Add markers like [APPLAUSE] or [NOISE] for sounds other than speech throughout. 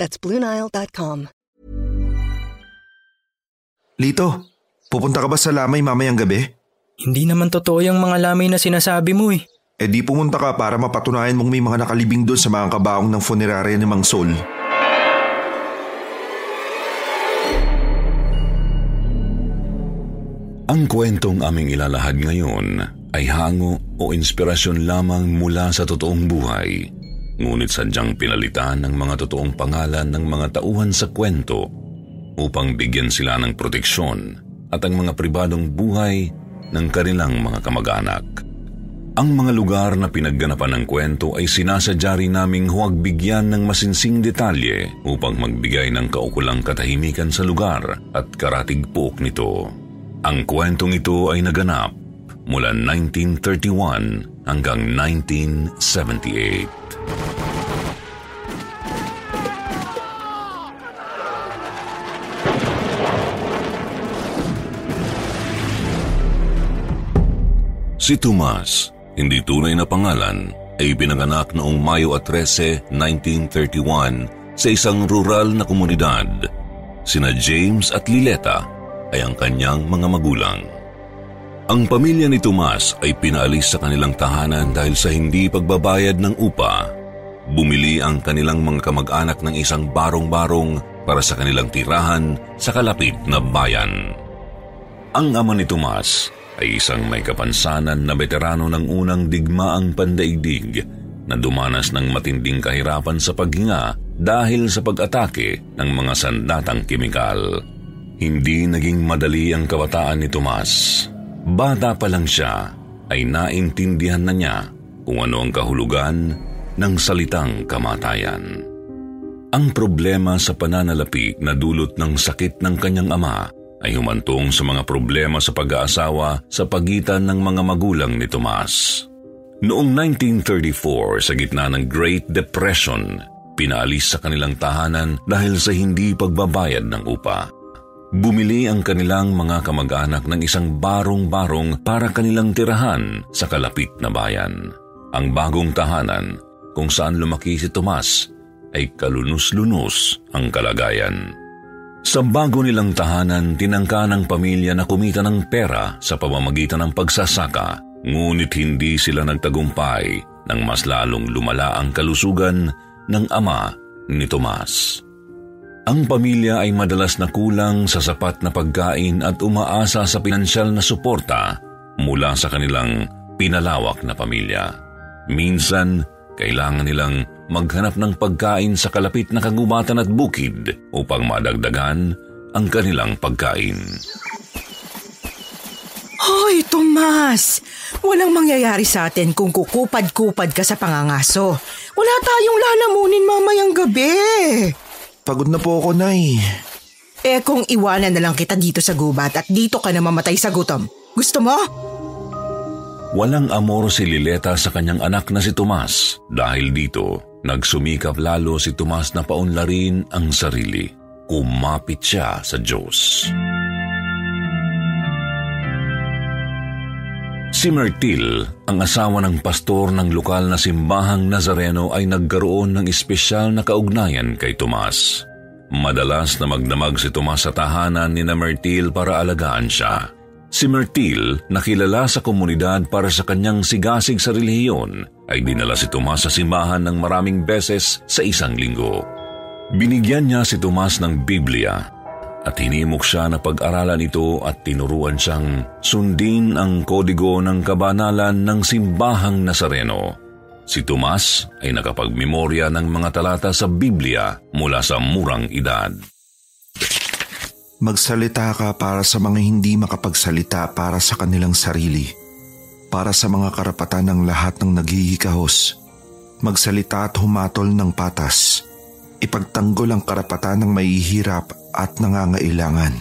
That's BlueNile.com. Lito, pupunta ka ba sa lamay mamayang gabi? Hindi naman totoo yung mga lamay na sinasabi mo eh. E di pumunta ka para mapatunayan mong may mga nakalibing doon sa mga kabaong ng funerarya ni Mang Sol. Ang kwentong aming ilalahad ngayon ay hango o inspirasyon lamang mula sa totoong buhay. Ngunit sadyang pinalitan ng mga totoong pangalan ng mga tauhan sa kwento upang bigyan sila ng proteksyon at ang mga pribadong buhay ng kanilang mga kamag-anak. Ang mga lugar na pinagganapan ng kwento ay sinasadya rin naming huwag bigyan ng masinsing detalye upang magbigay ng kaukulang katahimikan sa lugar at karatigpok nito. Ang kwentong ito ay naganap mula 1931 hanggang 1978. Si Tomas, hindi tunay na pangalan, ay pinanganak noong Mayo 13, 1931 sa isang rural na komunidad. Sina James at Lileta ay ang kanyang mga magulang. Ang pamilya ni Tomas ay pinaalis sa kanilang tahanan dahil sa hindi pagbabayad ng upa. Bumili ang kanilang mga kamag-anak ng isang barong-barong para sa kanilang tirahan sa kalapit na bayan. Ang ama ni Tomas ay isang may kapansanan na veterano ng unang digmaang pandaigdig na dumanas ng matinding kahirapan sa paghinga dahil sa pag-atake ng mga sandatang kimikal. Hindi naging madali ang kabataan ni Tomas. Bata pa lang siya ay naintindihan na niya kung ano ang kahulugan ng salitang kamatayan. Ang problema sa pananalapi na dulot ng sakit ng kanyang ama ay humantong sa mga problema sa pag-aasawa sa pagitan ng mga magulang ni Tomas. Noong 1934 sa gitna ng Great Depression, pinaalis sa kanilang tahanan dahil sa hindi pagbabayad ng upa. Bumili ang kanilang mga kamag-anak ng isang barong-barong para kanilang tirahan sa kalapit na bayan. Ang bagong tahanan kung saan lumaki si Tomas ay kalunos-lunos ang kalagayan. Sa bago nilang tahanan, tinangka ng pamilya na kumita ng pera sa pamamagitan ng pagsasaka, ngunit hindi sila nagtagumpay nang mas lalong lumala ang kalusugan ng ama ni Tomas. Ang pamilya ay madalas na kulang sa sapat na pagkain at umaasa sa pinansyal na suporta mula sa kanilang pinalawak na pamilya. Minsan, kailangan nilang maghanap ng pagkain sa kalapit na kagubatan at bukid upang madagdagan ang kanilang pagkain. Hoy, Tomas! Walang mangyayari sa atin kung kukupad-kupad ka sa pangangaso. Wala tayong lalamunin mamayang gabi. Pagod na po ako, Nay. Eh kung iwanan na lang kita dito sa gubat at dito ka na mamatay sa gutom, gusto mo? Walang amor si Lileta sa kanyang anak na si Tomas. Dahil dito, nagsumikap lalo si Tomas na paunlarin ang sarili. Kumapit siya sa Diyos. Si Mertil, ang asawa ng pastor ng lokal na simbahang Nazareno ay nagkaroon ng espesyal na kaugnayan kay Tomas. Madalas na magdamag si Tomas sa tahanan ni na Mertil para alagaan siya. Si Mertil, nakilala sa komunidad para sa kanyang sigasig sa relihiyon, ay dinala si Tomas sa simbahan ng maraming beses sa isang linggo. Binigyan niya si Tomas ng Biblia at hinimok siya na pag-aralan ito at tinuruan siyang sundin ang kodigo ng kabanalan ng simbahang Nazareno. Si Tomas ay nakapagmemorya ng mga talata sa Biblia mula sa murang edad. Magsalita ka para sa mga hindi makapagsalita para sa kanilang sarili, para sa mga karapatan ng lahat ng naghihikahos. Magsalita at humatol ng patas ipagtanggol ang karapatan ng mahihirap at nangangailangan.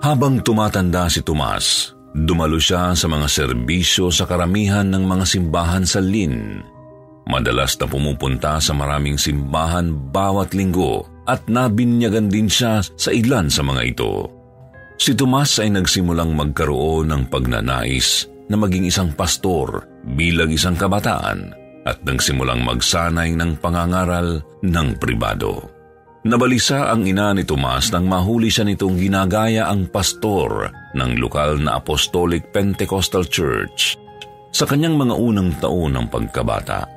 Habang tumatanda si Tomas, dumalo siya sa mga serbisyo sa karamihan ng mga simbahan sa Lin. Madalas na pumupunta sa maraming simbahan bawat linggo at nabinyagan din siya sa ilan sa mga ito. Si Tomas ay nagsimulang magkaroon ng pagnanais na maging isang pastor bilang isang kabataan at nagsimulang magsanay ng pangangaral ng pribado. Nabalisa ang ina ni Tomas nang mahuli siya nitong ginagaya ang pastor ng lokal na Apostolic Pentecostal Church sa kanyang mga unang taon ng pagkabata.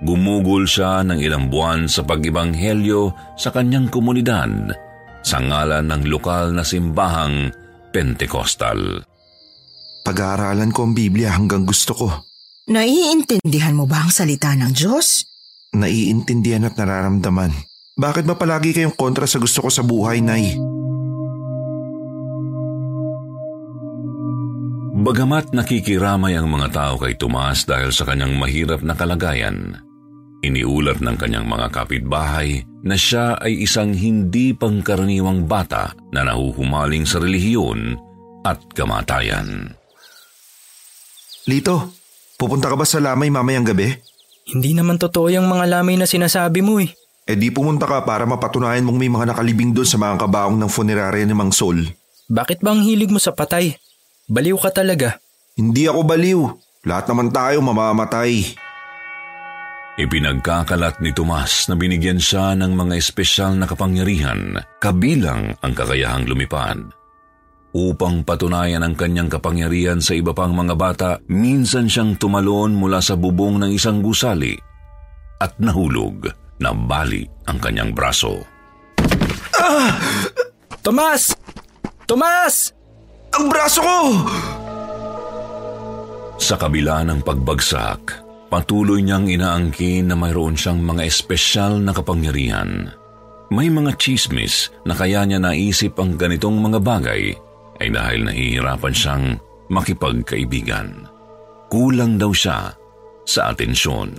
Gumugol siya ng ilang buwan sa pag-ibanghelyo sa kanyang komunidad sa ngalan ng lokal na simbahang Pentecostal. Pag-aaralan ko ang Biblia hanggang gusto ko. Naiintindihan mo ba ang salita ng Diyos? Naiintindihan at nararamdaman. Bakit ba palagi kayong kontra sa gusto ko sa buhay, Nay? Bagamat nakikiramay ang mga tao kay Tomas dahil sa kanyang mahirap na kalagayan, iniulat ng kanyang mga kapitbahay na siya ay isang hindi pangkaraniwang bata na nahuhumaling sa relihiyon at kamatayan. Lito, pupunta ka ba sa lamay mamayang gabi? Hindi naman totoo yung mga lamay na sinasabi mo eh. E di pumunta ka para mapatunayan mong may mga nakalibing doon sa mga kabaong ng funerarya ni Mang Sol. Bakit ba ang hilig mo sa patay? Baliw ka talaga. Hindi ako baliw. Lahat naman tayo mamamatay. Ipinagkakalat ni Tomas na binigyan siya ng mga espesyal na kapangyarihan kabilang ang kakayahang lumipad. Upang patunayan ang kanyang kapangyarihan sa iba pang mga bata, minsan siyang tumalon mula sa bubong ng isang gusali at nahulog na bali ang kanyang braso. Ah! Tomas! Tomas! Ang braso ko! Sa kabila ng pagbagsak, patuloy niyang inaangkin na mayroon siyang mga espesyal na kapangyarihan. May mga chismis na kaya niya naisip ang ganitong mga bagay ay dahil nahihirapan siyang makipagkaibigan. Kulang daw siya sa atensyon.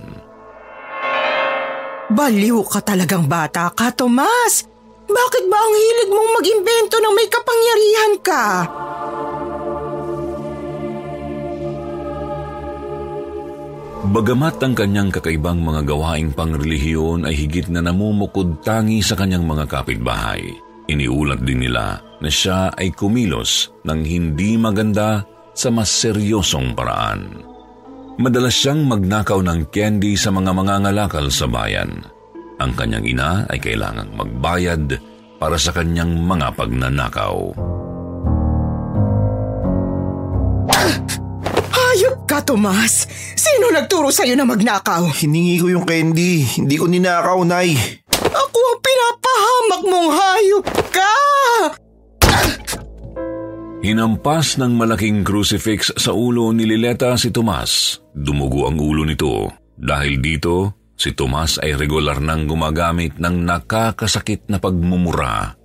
Baliw ka talagang bata ka, Tomas. Bakit ba ang hilig mong mag-imbento ng may kapangyarihan ka? Bagamat ang kanyang kakaibang mga gawaing pangrelihiyon ay higit na namumukod tangi sa kanyang mga kapitbahay, iniulat din nila na siya ay kumilos ng hindi maganda sa mas seryosong paraan. Madalas siyang magnakaw ng candy sa mga mangangalakal sa bayan. Ang kanyang ina ay kailangang magbayad para sa kanyang mga pagnanakaw. Hayop ka, Tomas! Sino nagturo sa'yo na magnakaw? Hiningi ko yung candy. Hindi ko ninakaw, Nay. Ako ang pinapahamak mong hayop ka! Hinampas ng malaking crucifix sa ulo ni Lileta si Tomas. Dumugo ang ulo nito. Dahil dito, si Tomas ay regular nang gumagamit ng nakakasakit na pagmumura.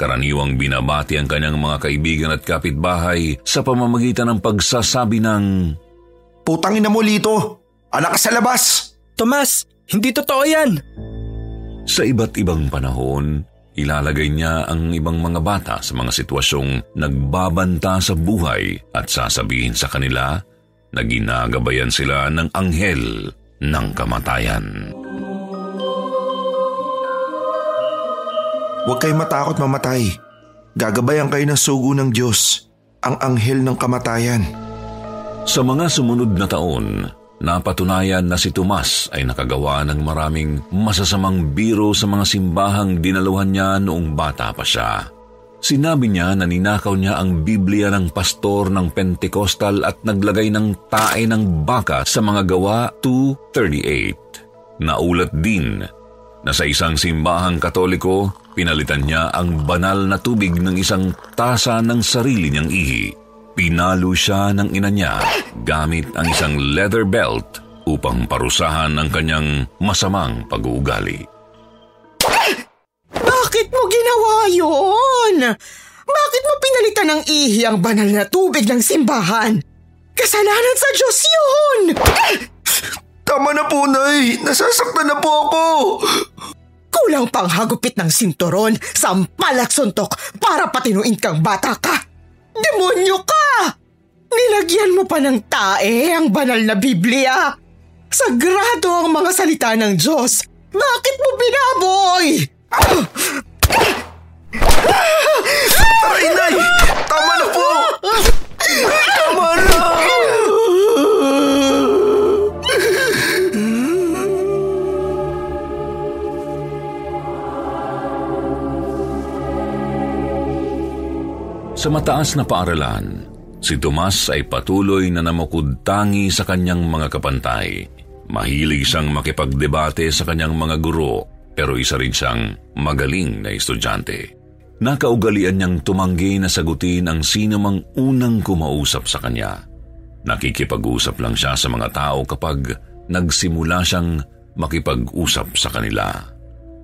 Karaniwang binabati ang kanyang mga kaibigan at kapitbahay sa pamamagitan ng pagsasabi ng Putangin na mo, Lito! Anak ka sa labas! Tomas, hindi totoo yan! Sa iba't ibang panahon, Ilalagay niya ang ibang mga bata sa mga sitwasyong nagbabanta sa buhay at sasabihin sa kanila na ginagabayan sila ng anghel ng kamatayan. Huwag kayo matakot mamatay. Gagabayan kayo ng sugo ng Diyos, ang anghel ng kamatayan. Sa mga sumunod na taon, Napatunayan na si Tomas ay nakagawa ng maraming masasamang biro sa mga simbahang dinaluhan niya noong bata pa siya. Sinabi niya na ninakaw niya ang Biblia ng pastor ng Pentecostal at naglagay ng tae ng baka sa mga gawa 238. Naulat din na sa isang simbahang katoliko, pinalitan niya ang banal na tubig ng isang tasa ng sarili niyang ihi. Pinalo siya ng ina niya gamit ang isang leather belt upang parusahan ang kanyang masamang pag-uugali. Bakit mo ginawa yun? Bakit mo pinalitan ng ihi ang banal na tubig ng simbahan? Kasalanan sa Diyos yun! Tama na po, Nay. Nasasaktan na po ako. Kulang pang hagupit ng sinturon, sampal at suntok para patinuin kang bata ka. Demonyo ka! Nilagyan mo pa ng tae ang banal na Biblia. Sagrado ang mga salita ng Diyos. Bakit mo binaboy? Aray, Nay! Tama na po! Tama na! Sa mataas na paaralan, si Tomas ay patuloy na namukod tangi sa kanyang mga kapantay. Mahilig siyang makipagdebate sa kanyang mga guro, pero isa rin siyang magaling na estudyante. Nakaugalian niyang tumanggi na sagutin ang sino mang unang kumausap sa kanya. Nakikipag-usap lang siya sa mga tao kapag nagsimula siyang makipag-usap sa kanila.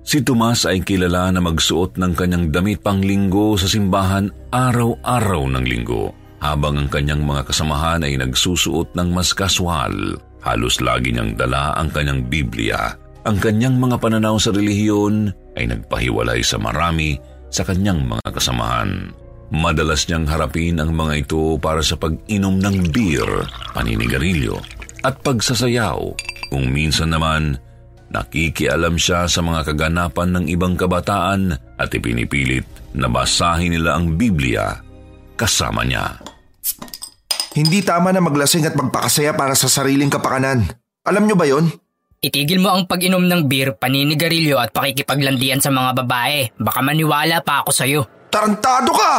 Si Tomas ay kilala na magsuot ng kanyang damit panglinggo sa simbahan araw-araw ng linggo, habang ang kanyang mga kasamahan ay nagsusuot ng mas kaswal. Halos lagi niyang dala ang kanyang Biblia. Ang kanyang mga pananaw sa relihiyon ay nagpahiwalay sa marami sa kanyang mga kasamahan. Madalas niyang harapin ang mga ito para sa pag-inom ng beer, paninigarilyo, at pagsasayaw. Kung minsan naman Nakikialam siya sa mga kaganapan ng ibang kabataan at ipinipilit na basahin nila ang Biblia kasama niya. Hindi tama na maglasing at magpakasaya para sa sariling kapakanan. Alam niyo ba yon? Itigil mo ang pag-inom ng beer, paninigarilyo at pakikipaglandian sa mga babae. Baka maniwala pa ako sa'yo. Tarantado ka!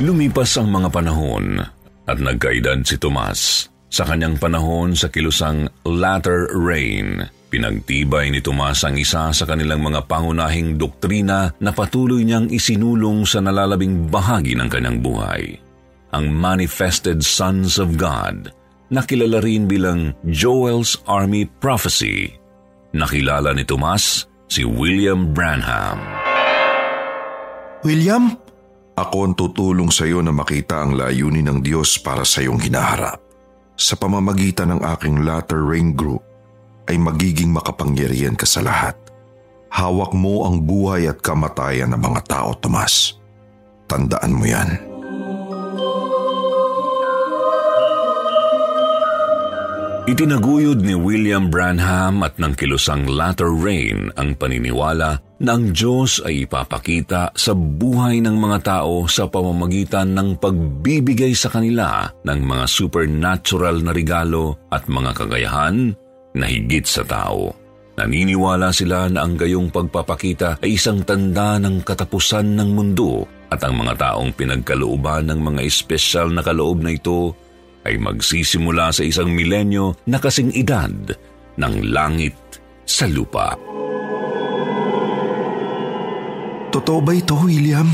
Lumipas ang mga panahon at nagkaedad si Tomas. Sa kanyang panahon sa kilusang latter rain, pinagtibay ni Tomas ang isa sa kanilang mga pangunahing doktrina na patuloy niyang isinulong sa nalalabing bahagi ng kanyang buhay. Ang Manifested Sons of God, nakilala rin bilang Joel's Army Prophecy. Nakilala ni Tomas si William Branham. William, ako ang tutulong sa iyo na makita ang layunin ng Diyos para sa iyong hinaharap sa pamamagitan ng aking latter rain group ay magiging makapangyarihan ka sa lahat. Hawak mo ang buhay at kamatayan ng mga tao, Tomas. Tandaan mo yan. Itinaguyod ni William Branham at ng kilusang latter rain ang paniniwala na ang Diyos ay ipapakita sa buhay ng mga tao sa pamamagitan ng pagbibigay sa kanila ng mga supernatural na regalo at mga kagayahan na higit sa tao. Naniniwala sila na ang gayong pagpapakita ay isang tanda ng katapusan ng mundo at ang mga taong pinagkalooban ng mga espesyal na kaloob na ito ay magsisimula sa isang milenyo na kasing edad ng langit sa lupa. Totoo ba ito, William?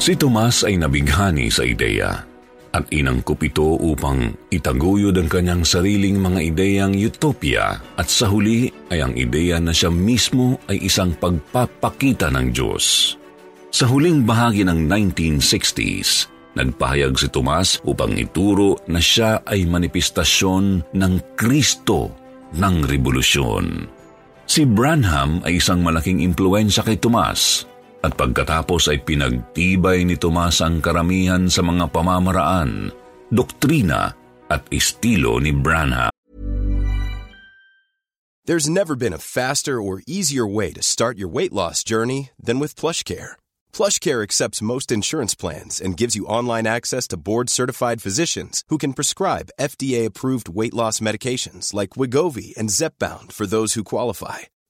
Si Tomas ay nabighani sa ideya at inangkop ito upang itaguyod ang kanyang sariling mga ideyang utopia at sa huli ay ang ideya na siya mismo ay isang pagpapakita ng Diyos. Sa huling bahagi ng 1960s, Nagpahayag si Tomas upang ituro na siya ay manifestasyon ng Kristo ng Revolusyon. Si Branham ay isang malaking impluensya kay Tomas at pagkatapos ay pinagtibay ni Tomas ang karamihan sa mga pamamaraan, doktrina at estilo ni Branham. There's never been a faster or easier way to start your weight loss journey than with PlushCare PlushCare accepts most insurance plans and gives you online access to board-certified physicians who can prescribe FDA-approved weight loss medications like Wigovi and Zepbound for those who qualify.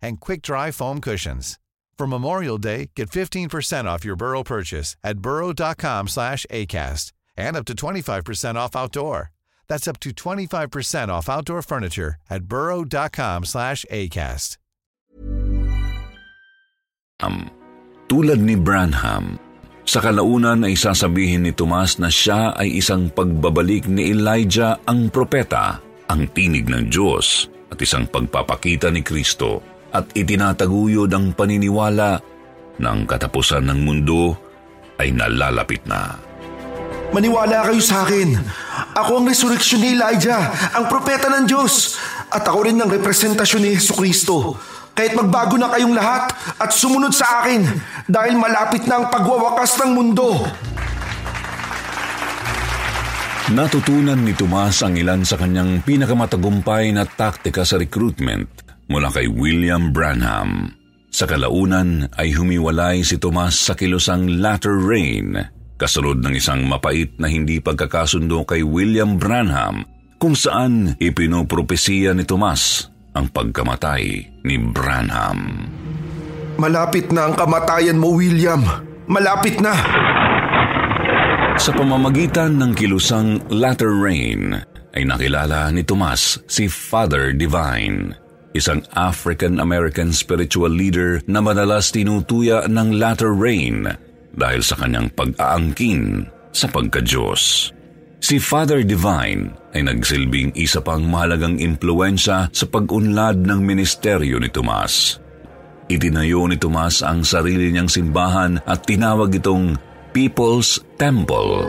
and quick-dry foam cushions. For Memorial Day, get 15% off your Burrow purchase at burrow.com slash ACAST and up to 25% off outdoor. That's up to 25% off outdoor furniture at burrow.com slash ACAST. Um, tulad ni Branham, sa kalaunan ay sasabihin ni Tomas na siya ay isang pagbabalik ni Elijah ang propeta, ang tinig ng Diyos at isang pagpapakita ni Kristo at itinataguyod ang paniniwala na ang katapusan ng mundo ay nalalapit na. Maniwala kayo sa akin. Ako ang resurrection ni Elijah, ang propeta ng Diyos. At ako rin ang representasyon ni Yesu Kristo. Kahit magbago na kayong lahat at sumunod sa akin dahil malapit na ang pagwawakas ng mundo. Natutunan ni Tomas ang ilan sa kanyang pinakamatagumpay na taktika sa recruitment mula kay William Branham. Sa kalaunan ay humiwalay si Tomas sa kilosang latter rain kasunod ng isang mapait na hindi pagkakasundo kay William Branham kung saan ipinopropesiya ni Tomas ang pagkamatay ni Branham. Malapit na ang kamatayan mo, William. Malapit na. Sa pamamagitan ng kilusang latter rain ay nakilala ni Tomas si Father Divine, isang African-American spiritual leader na madalas tinutuya ng latter rain dahil sa kanyang pag-aangkin sa pagka-Diyos. Si Father Divine ay nagsilbing isa pang mahalagang impluensya sa pag-unlad ng ministeryo ni Tomas. Itinayo ni Tomas ang sarili niyang simbahan at tinawag itong People's Temple.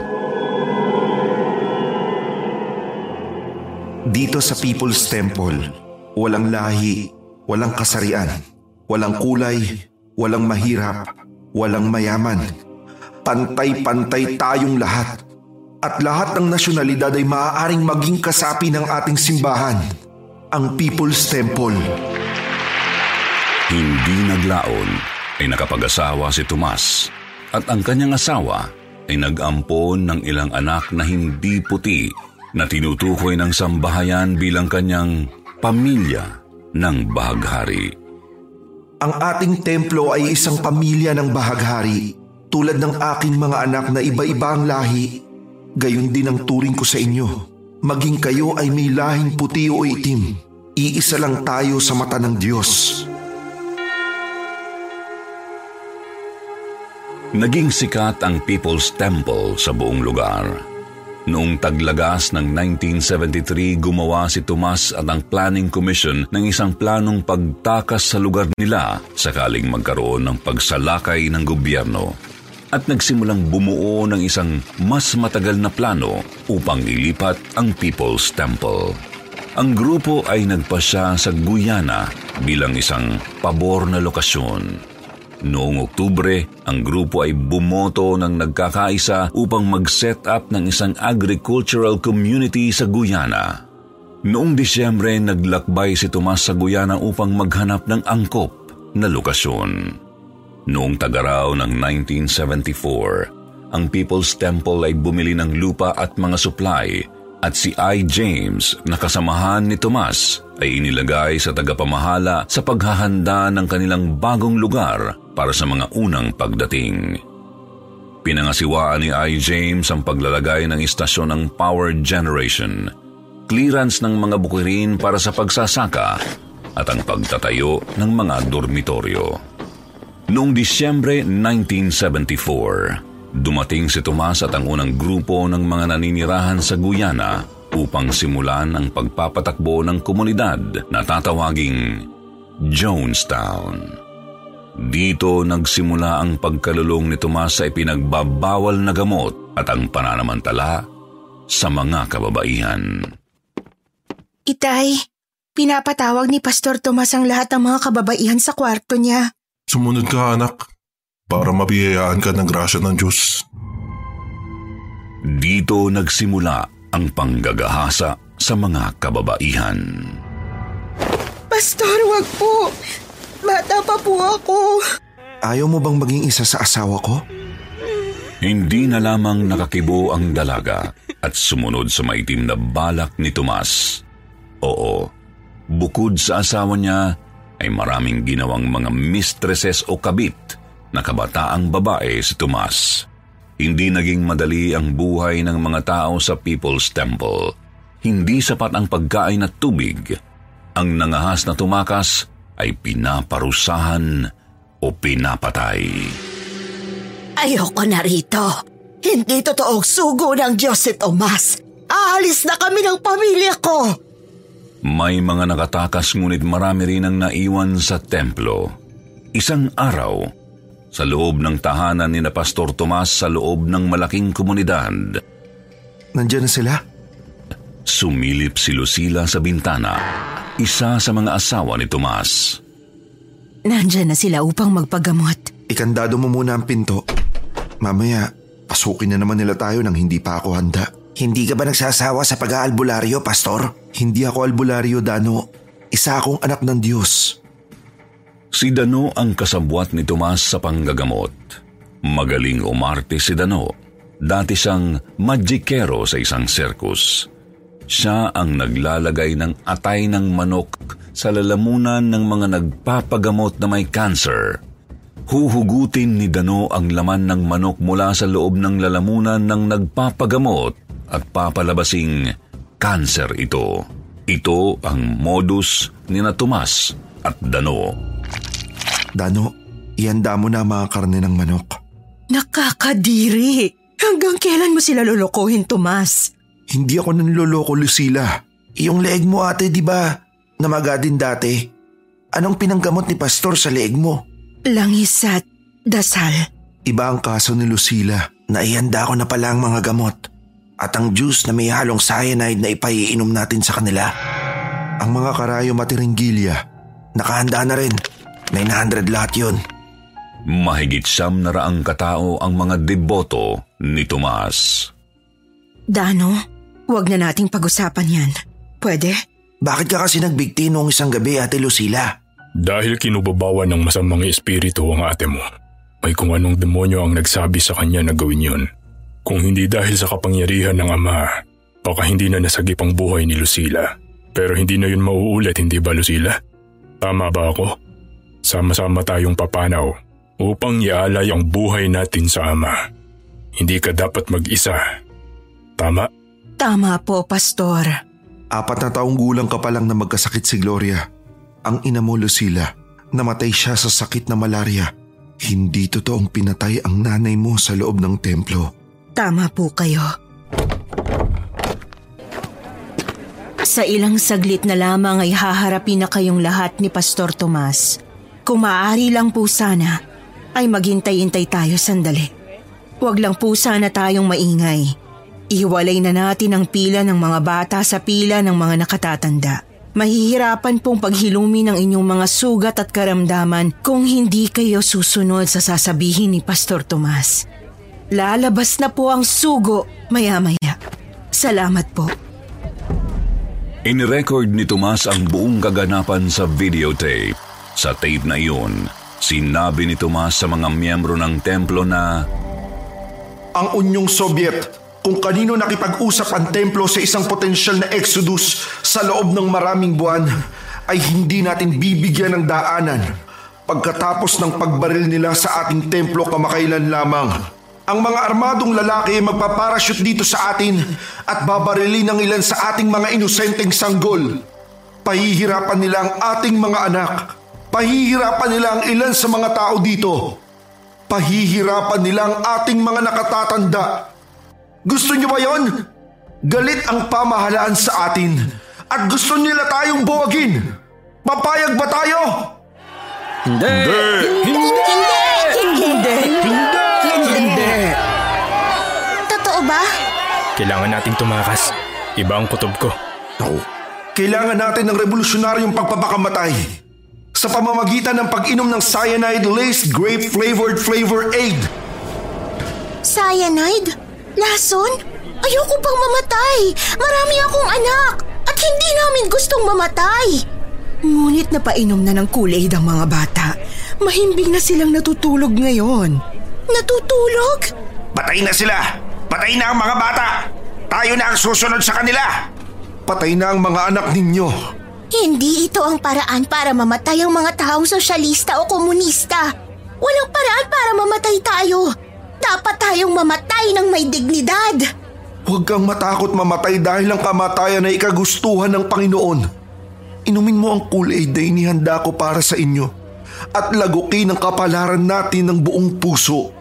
Dito sa People's Temple, walang lahi, walang kasarian, walang kulay, walang mahirap, walang mayaman. Pantay-pantay tayong lahat. At lahat ng nasyonalidad ay maaaring maging kasapi ng ating simbahan, ang People's Temple. Hindi naglaon ay nakapag-asawa si Tomas at ang kanyang asawa ay nag-ampon ng ilang anak na hindi puti na tinutukoy ng sambahayan bilang kanyang pamilya ng bahaghari. Ang ating templo ay isang pamilya ng bahaghari tulad ng aking mga anak na iba-iba ang lahi. Gayon din ang turing ko sa inyo. Maging kayo ay may lahing puti o itim. Iisa lang tayo sa mata ng Diyos. Naging sikat ang People's Temple sa buong lugar. Noong taglagas ng 1973, gumawa si Tomas at ang Planning Commission ng isang planong pagtakas sa lugar nila sakaling magkaroon ng pagsalakay ng gobyerno at nagsimulang bumuo ng isang mas matagal na plano upang ilipat ang People's Temple. Ang grupo ay nagpasya sa Guyana bilang isang pabor na lokasyon. Noong Oktubre, ang grupo ay bumoto ng nagkakaisa upang mag-set up ng isang agricultural community sa Guyana. Noong Disyembre, naglakbay si Tomas sa Guyana upang maghanap ng angkop na lokasyon. Noong tagaraw ng 1974, ang People's Temple ay bumili ng lupa at mga supply at si I. James na kasamahan ni Tomas ay inilagay sa tagapamahala sa paghahanda ng kanilang bagong lugar para sa mga unang pagdating. Pinangasiwaan ni I. James ang paglalagay ng istasyon ng power generation, clearance ng mga bukirin para sa pagsasaka at ang pagtatayo ng mga dormitoryo. Noong Disyembre 1974, dumating si Tomas at ang unang grupo ng mga naninirahan sa Guyana upang simulan ang pagpapatakbo ng komunidad na tatawaging Jonestown. Dito nagsimula ang pagkalulong ni Tomas sa ipinagbabawal na gamot at ang pananamantala sa mga kababaihan. Itay, pinapatawag ni Pastor Tomas ang lahat ng mga kababaihan sa kwarto niya. Sumunod ka anak, para mabiyayaan ka ng grasya ng Diyos. Dito nagsimula ang panggagahasa sa mga kababaihan. Pastor, wag po. Bata pa po ako. Ayaw mo bang maging isa sa asawa ko? Hindi na lamang nakakibo ang dalaga at sumunod sa maitim na balak ni Tomas. Oo, bukod sa asawa niya ay maraming ginawang mga mistresses o kabit na kabataang babae si Tomas. Hindi naging madali ang buhay ng mga tao sa People's Temple. hindi sapat ang pagkain at tubig, ang nangahas na tumakas ay pinaparusahan o pinapatay. Ayoko na rito. Hindi totoong sugo ng Diyos si Tomas. Aalis na kami ng pamilya ko. May mga nakatakas ngunit marami rin ang naiwan sa templo. Isang araw, sa loob ng tahanan ni na Pastor Tomas sa loob ng malaking komunidad. Nandiyan na sila? Sumilip si Lucila sa bintana, isa sa mga asawa ni Tomas. Nandyan na sila upang magpagamot. Ikandado mo muna ang pinto. Mamaya, pasukin na naman nila tayo nang hindi pa ako handa. Hindi ka ba nagsasawa sa pag-aalbularyo, Pastor? Hindi ako albularyo, Dano. Isa akong anak ng Diyos. Si Dano ang kasabwat ni Tomas sa panggagamot. Magaling umarte si Dano. Dati siyang magikero sa isang circus. Siya ang naglalagay ng atay ng manok sa lalamunan ng mga nagpapagamot na may cancer. Huhugutin ni Dano ang laman ng manok mula sa loob ng lalamunan ng nagpapagamot at papalabasing cancer ito. Ito ang modus ni na Tomas at Dano. Dano, ihanda mo na mga karne ng manok. Nakakadiri! Hanggang kailan mo sila lolokohin, Tomas? Hindi ako nanloloko, Lucila. Yung leeg mo ate, di ba? Namaga din dati. Anong pinanggamot ni Pastor sa leeg mo? Langis at dasal. Iba ang kaso ni Lucila. Naihanda ko na pala ang mga gamot. At ang juice na may halong cyanide na ipaiinom natin sa kanila. Ang mga karayo matiringgilya. Nakahanda na rin. 900 lahat yun. Mahigit siyam na raang katao ang mga deboto ni Tomas. Dano, huwag na nating pag-usapan yan. Pwede? Bakit ka kasi nagbigti noong isang gabi, Ate Lucila? Dahil kinubabawan ng masamang espiritu ang ate mo. May kung anong demonyo ang nagsabi sa kanya na gawin yun. Kung hindi dahil sa kapangyarihan ng ama, baka hindi na nasagip ang buhay ni Lucila. Pero hindi na yun mauulit, hindi ba Lucila? Tama ba ako? Sama-sama tayong papanaw upang ialay ang buhay natin sa ama. Hindi ka dapat mag-isa. Tama? Tama po, Pastor. Apat na taong gulang ka pa lang na magkasakit si Gloria. Ang ina mo, Lucila, namatay siya sa sakit na malaria. Hindi totoong pinatay ang nanay mo sa loob ng templo. Tama po kayo. Sa ilang saglit na lamang ay haharapin na kayong lahat ni Pastor Tomas. Kung maaari lang po sana, ay maghintay-intay tayo sandali. Huwag lang po sana tayong maingay. Ihiwalay na natin ang pila ng mga bata sa pila ng mga nakatatanda. Mahihirapan pong paghilumi ng inyong mga sugat at karamdaman kung hindi kayo susunod sa sasabihin ni Pastor Tomas. Lalabas na po ang sugo maya-maya. Salamat po. Inirecord ni Tomas ang buong kaganapan sa videotape. Sa tape na iyon, sinabi ni Tomas sa mga miyembro ng templo na Ang Unyong Soviet kung kanino nakipag-usap ang templo sa isang potensyal na exodus sa loob ng maraming buwan ay hindi natin bibigyan ng daanan pagkatapos ng pagbaril nila sa ating templo kamakailan lamang. Ang mga armadong lalaki ay magpaparachute dito sa atin at babarilin ng ilan sa ating mga inosenteng sanggol. Pahihirapan nila ang ating mga anak. Pahihirapan nila ang ilan sa mga tao dito. Pahihirapan nila ang ating mga nakatatanda. Gusto niyo ba yon? Galit ang pamahalaan sa atin at gusto nila tayong buwagin. Papayag ba tayo? Hindi! Hindi! Hindi! Hindi! Totoo ba? Kailangan nating tumakas. Iba ang kutob ko. Ako, kailangan natin ng revolusyonaryong pagpapakamatay sa pamamagitan ng pag-inom ng cyanide-laced grape-flavored flavor aid. Cyanide? Lason? Ayoko pang mamatay. Marami akong anak. At hindi namin gustong mamatay. Ngunit napainom na ng Kool-Aid ang mga bata. Mahimbing na silang natutulog ngayon. Natutulog? Patay na sila! Patay na ang mga bata! Tayo na ang susunod sa kanila! Patay na ang mga anak ninyo. Hindi ito ang paraan para mamatay ang mga taong sosyalista o komunista. Walang paraan para mamatay tayo. Dapat tayong mamatay ng may dignidad. Huwag kang matakot mamatay dahil ang kamatayan ay ikagustuhan ng Panginoon. Inumin mo ang Kool-Aid na inihanda ko para sa inyo at lagukin ang kapalaran natin ng buong puso.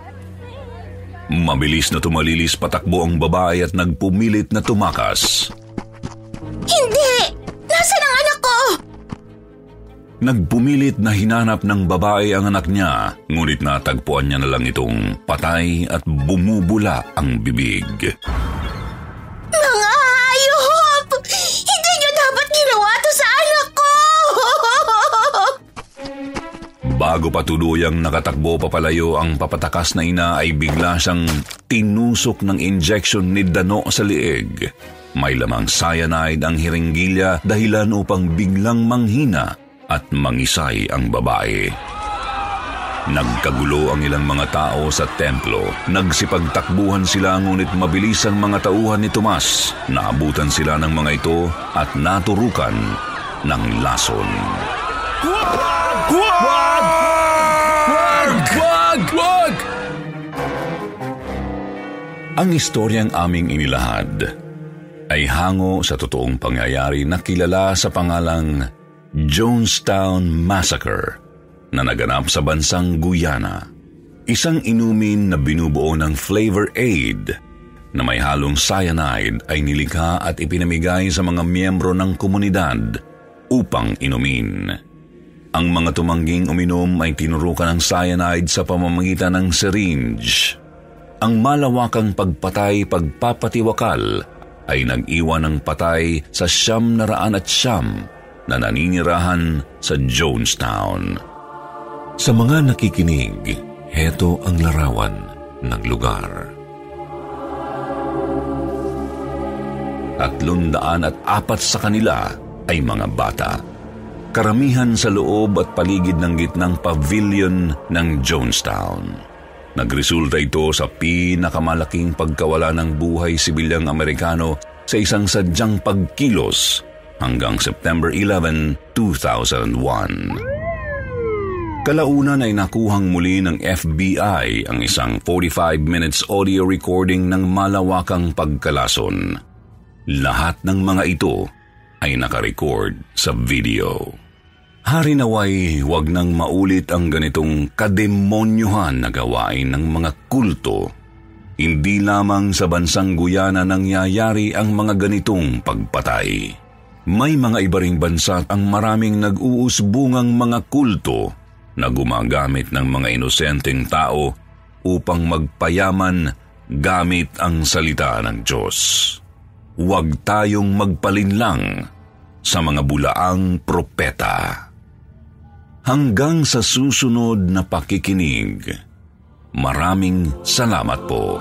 Mabilis na tumalilis patakbo ang babae at nagpumilit na tumakas. Hindi! Nagpumilit na hinanap ng babae ang anak niya, ngunit natagpuan niya na lang itong patay at bumubula ang bibig. Mga hayop! Hindi niyo dapat ginawa to sa anak ko! [LAUGHS] Bago pa tuluyang nakatakbo papalayo ang papatakas na ina ay bigla siyang tinusok ng injection ni Dano sa liig. May lamang cyanide ang hiringgilya dahilan upang biglang manghina at mangisay ang babae. Nagkagulo ang ilang mga tao sa templo. Nagsipagtakbuhan sila ngunit mabilis ang mga tauhan ni Tomas. Naabutan sila ng mga ito at naturukan ng lason. Wag! Wag! Wag! Wag! Ang istoryang aming inilahad ay hango sa totoong pangyayari na kilala sa pangalang Jonestown Massacre na naganap sa bansang Guyana. Isang inumin na binubuo ng flavor aid na may halong cyanide ay nilikha at ipinamigay sa mga miyembro ng komunidad upang inumin. Ang mga tumangging uminom ay tinurukan ng cyanide sa pamamagitan ng syringe. Ang malawakang pagpatay pagpapatiwakal ay nag-iwan ng patay sa siyam na raan at siyam na naninirahan sa Jonestown. Sa mga nakikinig, heto ang larawan ng lugar. Tatlong daan at apat sa kanila ay mga bata. Karamihan sa loob at paligid ng gitnang pavilion ng Jonestown. Nagresulta ito sa pinakamalaking pagkawala ng buhay sibilyang Amerikano sa isang sadyang pagkilos hanggang September 11, 2001. Kalaunan ay nakuhang muli ng FBI ang isang 45 minutes audio recording ng malawakang pagkalason. Lahat ng mga ito ay nakarecord sa video. Hari naway wag nang maulit ang ganitong kademonyohan na gawain ng mga kulto. Hindi lamang sa bansang Guyana nangyayari ang mga ganitong pagpatay. May mga iba ring bansa ang maraming nag-uusbungang mga kulto na gumagamit ng mga inosenteng tao upang magpayaman gamit ang salita ng Diyos. Huwag tayong magpalinlang sa mga bulaang propeta. Hanggang sa susunod na pakikinig, maraming salamat po.